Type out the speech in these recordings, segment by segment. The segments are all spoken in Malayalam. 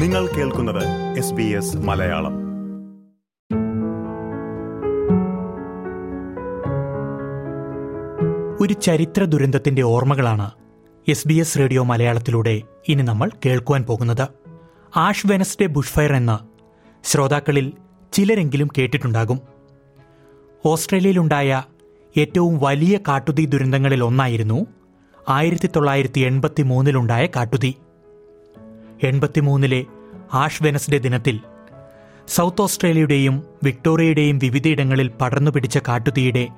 നിങ്ങൾ കേൾക്കുന്നത് എസ് ബി എസ് മലയാളം. ഒരു ചരിത്ര ദുരന്തത്തിന്റെ ഓർമ്മകളാണ് എസ് ബി എസ് റേഡിയോ മലയാളത്തിലൂടെ ഇനി നമ്മൾ കേൾക്കുവാൻ പോകുന്നത്. ആഷ് വെനസ്ഡേ ബുഷ്ഫയർ എന്ന് ശ്രോതാക്കളിൽ ചിലരെങ്കിലും കേട്ടിട്ടുണ്ടാകും. ഓസ്ട്രേലിയയിലുണ്ടായ ഏറ്റവും വലിയ കാട്ടുതീ ദുരന്തങ്ങളിൽ ഒന്നായിരുന്നു ആയിരത്തി തൊള്ളായിരത്തി എൺപത്തി മൂന്നിലുണ്ടായ കാട്ടുതീ. എൺപത്തിമൂന്നിലെ ആഷ് വെനസ്ഡേ ദിനത്തിൽ സൗത്ത് ഓസ്ട്രേലിയയുടെയും വിക്ടോറിയയുടെയും വിവിധയിടങ്ങളിൽ പടർന്നു പിടിച്ച കാട്ടുതീയുടെ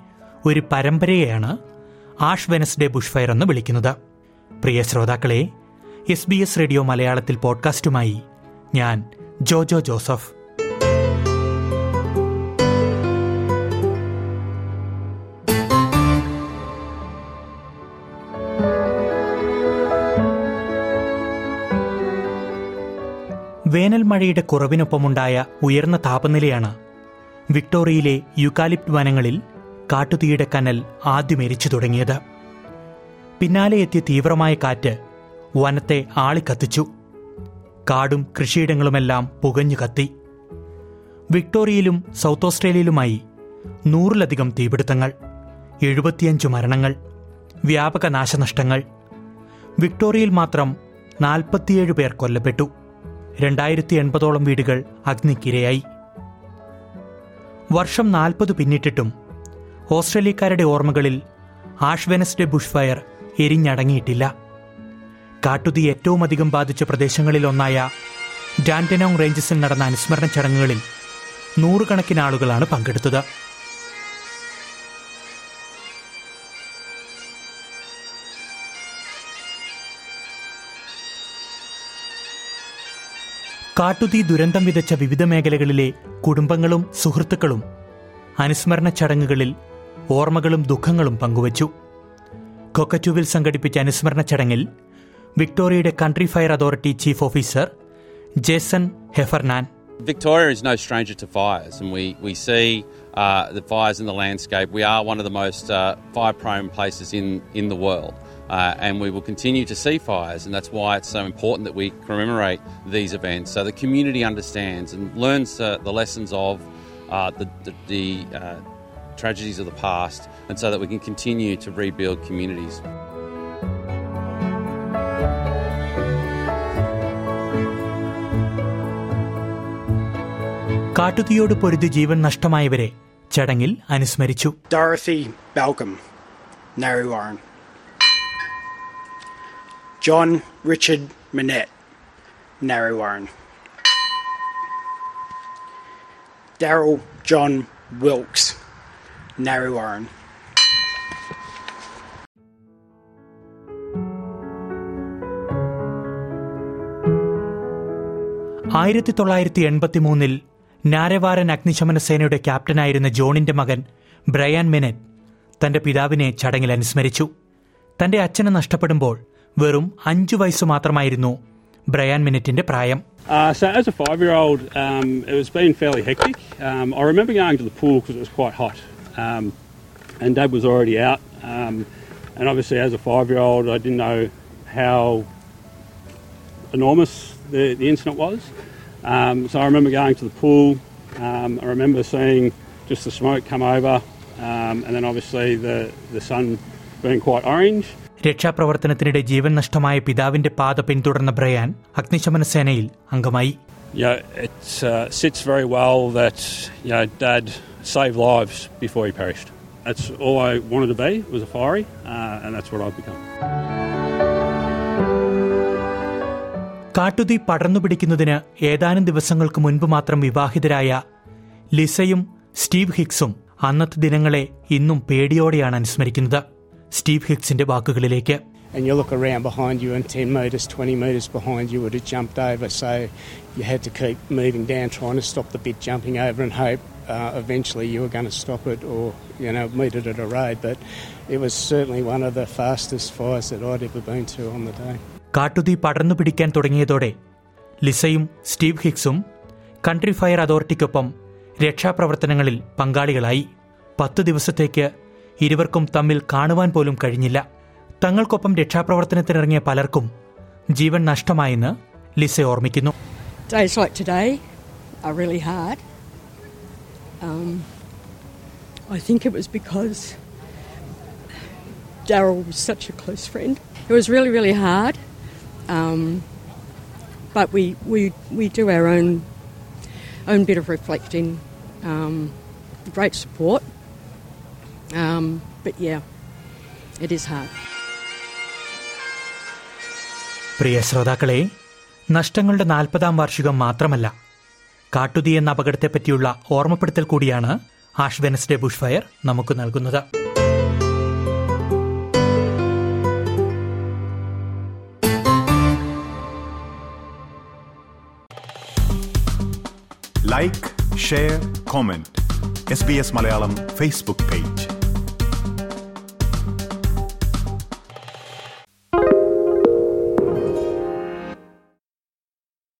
ഒരു പരമ്പരയെയാണ് ആഷ് വെനസ്ഡേ ബുഷ്ഫയർ എന്ന് വിളിക്കുന്നത്. പ്രിയ ശ്രോതാക്കളെ എസ് ബി എസ് റേഡിയോ മലയാളത്തിൽ പോഡ്കാസ്റ്റുമായി ഞാൻ ജോജോ ജോസഫ്. വേനൽ മഴയുടെ കുറവിനൊപ്പമുണ്ടായ ഉയർന്ന താപനിലയാണ് വിക്ടോറിയയിലെ യുക്കാലിപ്റ്റ് വനങ്ങളിൽ കാട്ടുതീയുടെ കനൽ ആദ്യം എരിച്ചു തുടങ്ങിയത്. പിന്നാലെ എത്തിയ തീവ്രമായ കാറ്റ് വനത്തെ ആളിക്കത്തിച്ചു. കാടും കൃഷിയിടങ്ങളുമെല്ലാം പുകഞ്ഞു കത്തി. വിക്ടോറിയയിലും സൗത്ത് ഓസ്ട്രേലിയയിലുമായി നൂറിലധികം തീപിടുത്തങ്ങൾ എഴുപത്തിയഞ്ചു മരണങ്ങൾ വ്യാപക നാശനഷ്ടങ്ങൾ. വിക്ടോറിയയിൽ മാത്രം നാൽപ്പത്തിയേഴ് പേർ കൊല്ലപ്പെട്ടു. രണ്ടായിരത്തി എൺപതോളം വീടുകൾ അഗ്നിക്കിരയായി. വർഷം നാൽപ്പത് പിന്നിട്ടിട്ടും ഓസ്ട്രേലിയക്കാരുടെ ഓർമ്മകളിൽ ആഷ് വെനസ്ഡേ ബുഷ് ഫയർ എരിഞ്ഞടങ്ങിയിട്ടില്ല. കാട്ടുതീ ഏറ്റവും അധികം ബാധിച്ച പ്രദേശങ്ങളിലൊന്നായ ഡാൻഡനോങ് റേഞ്ചസിൽ നടന്ന അനുസ്മരണ ചടങ്ങുകളിൽ നൂറുകണക്കിന് ആളുകളാണ് പങ്കെടുത്തത്. കാട്ടുതീ ദുരന്തം വിതച്ച വിവിധ മേഖലകളിലെ കുടുംബങ്ങളും സുഹൃത്തുക്കളും അനുസ്മരണ ചടങ്ങുകളിൽ ഓർമ്മകളും ദുഃഖങ്ങളും പങ്കുവച്ചു. കൊക്കറ്റുവിൽ സംഘടിപ്പിച്ച അനുസ്മരണ ചടങ്ങിൽ വിക്ടോറിയയുടെ country fire authority chief officer Jason Heffernan. Victoria is no stranger to fires, and we, we see uh, the fires in the landscape. We are one of the most uh, fire prone places in, in the world, uh, and we will continue to see fires, and that's why it's so important that we commemorate these events so the community understands and learns uh, the lessons of uh, the, the, the uh, tragedies of the past, and so that we can continue to rebuild communities. കാട്ടുതീയോട് പൊരുതി ജീവൻ നഷ്ടമായവരെ ചടങ്ങിൽ അനുസ്മരിച്ചു Dorothy Balcom, Narrewarren. John Richard Manette, Narrowarren. Daryl John Wilkes, Narrowarren. ആയിരത്തി തൊള്ളായിരത്തി എൺപത്തിമൂന്നിൽ നാരവാരൻ അഗ്നിശമന സേനയുടെ ക്യാപ്റ്റനായിരുന്ന ജോണിന്റെ മകൻ ബ്രയാൻ മെനറ്റ് തന്റെ പിതാവിനെ ചടങ്ങിൽ അനുസ്മരിച്ചു തന്റെ അച്ഛനെ നഷ്ടപ്പെടുമ്പോൾ വെറും അഞ്ചു വയസ്സു മാത്രമായിരുന്നു ബ്രയാൻ മിനറ്റിന്റെ പ്രായം Uh, so as a five-year-old, um, it was been fairly hectic. Um, I remember going to the pool because it was quite hot, um, and Dad was already out. Um, and obviously, as a five-year-old, I didn't know how enormous the, the incident was. Um, so I remember going to the pool. Um, I remember seeing just the smoke come over, um, and then obviously the the sun being quite orange. രക്ഷാപ്രവർത്തനത്തിനിടെ ജീവൻ നഷ്ടമായ പിതാവിന്റെ പാത പിന്തുടർന്ന ബ്രയാൻ അഗ്നിശമന സേനയിൽ അംഗമായി you know, it uh, sits very well that you know Dad saved lives before he perished. That's all I wanted to be was a fiery, uh, and that's what I've become. കാട്ടുതീ പടർന്നു പിടിക്കുന്നതിന് ഏതാനും ദിവസങ്ങൾക്ക് മുൻപ് മാത്രം വിവാഹിതരായ ലിസയും സ്റ്റീവ് ഹിക്സും അന്നത്തെ ദിനങ്ങളെ ഇന്നും പേടിയോടെയാണ് അനുസ്മരിക്കുന്നത് സ്റ്റീവ് ഹിക്സിന്റെ വാക്കുകളിലേക്ക് and you look around behind you and 10 metres, 20 metres behind you would have jumped over. So you had to keep moving down, trying to stop the bit jumping over and hope uh, eventually you were going to stop it or, you know, meet it at a road. But it was certainly one of the fastest fires that I'd ever been to on the day. കാട്ടുതീ പടർന്നു പിടിക്കാൻ തുടങ്ങിയതോടെ ലിസയും സ്റ്റീവ് ഹിക്സും കൺട്രി ഫയർ അതോറിറ്റിക്കൊപ്പം രക്ഷാപ്രവർത്തനങ്ങളിൽ പങ്കാളികളായി പത്ത് ദിവസത്തേക്ക് ഇരുവർക്കും തമ്മിൽ കാണുവാൻ പോലും കഴിഞ്ഞില്ല തങ്ങൾക്കൊപ്പം രക്ഷാപ്രവർത്തനത്തിനിറങ്ങിയ പലർക്കും ജീവൻ നഷ്ടമായെന്ന് ലിസ ഓർമ്മിക്കുന്നു Days like today are really hard. Um, I think it was because Daryl was such a close friend. It was really, really hard. Um, but we, we, we do our own own bit of reflecting. Um, great support. Um, but yeah, it is hard. പ്രിയ ശ്രോതാക്കളെ നഷ്ടങ്ങളുടെ നാൽപ്പതാം വാർഷികം മാത്രമല്ല കാട്ടുതീ എന്ന അപകടത്തെപ്പറ്റിയുള്ള ഓർമ്മപ്പെടുത്തൽ കൂടിയാണ് ആഷ് വെനസ്ഡേ ബുഷ് ഫയർ നമുക്ക് നൽകുന്നത്. Like share comment S B S Malayalam Facebook page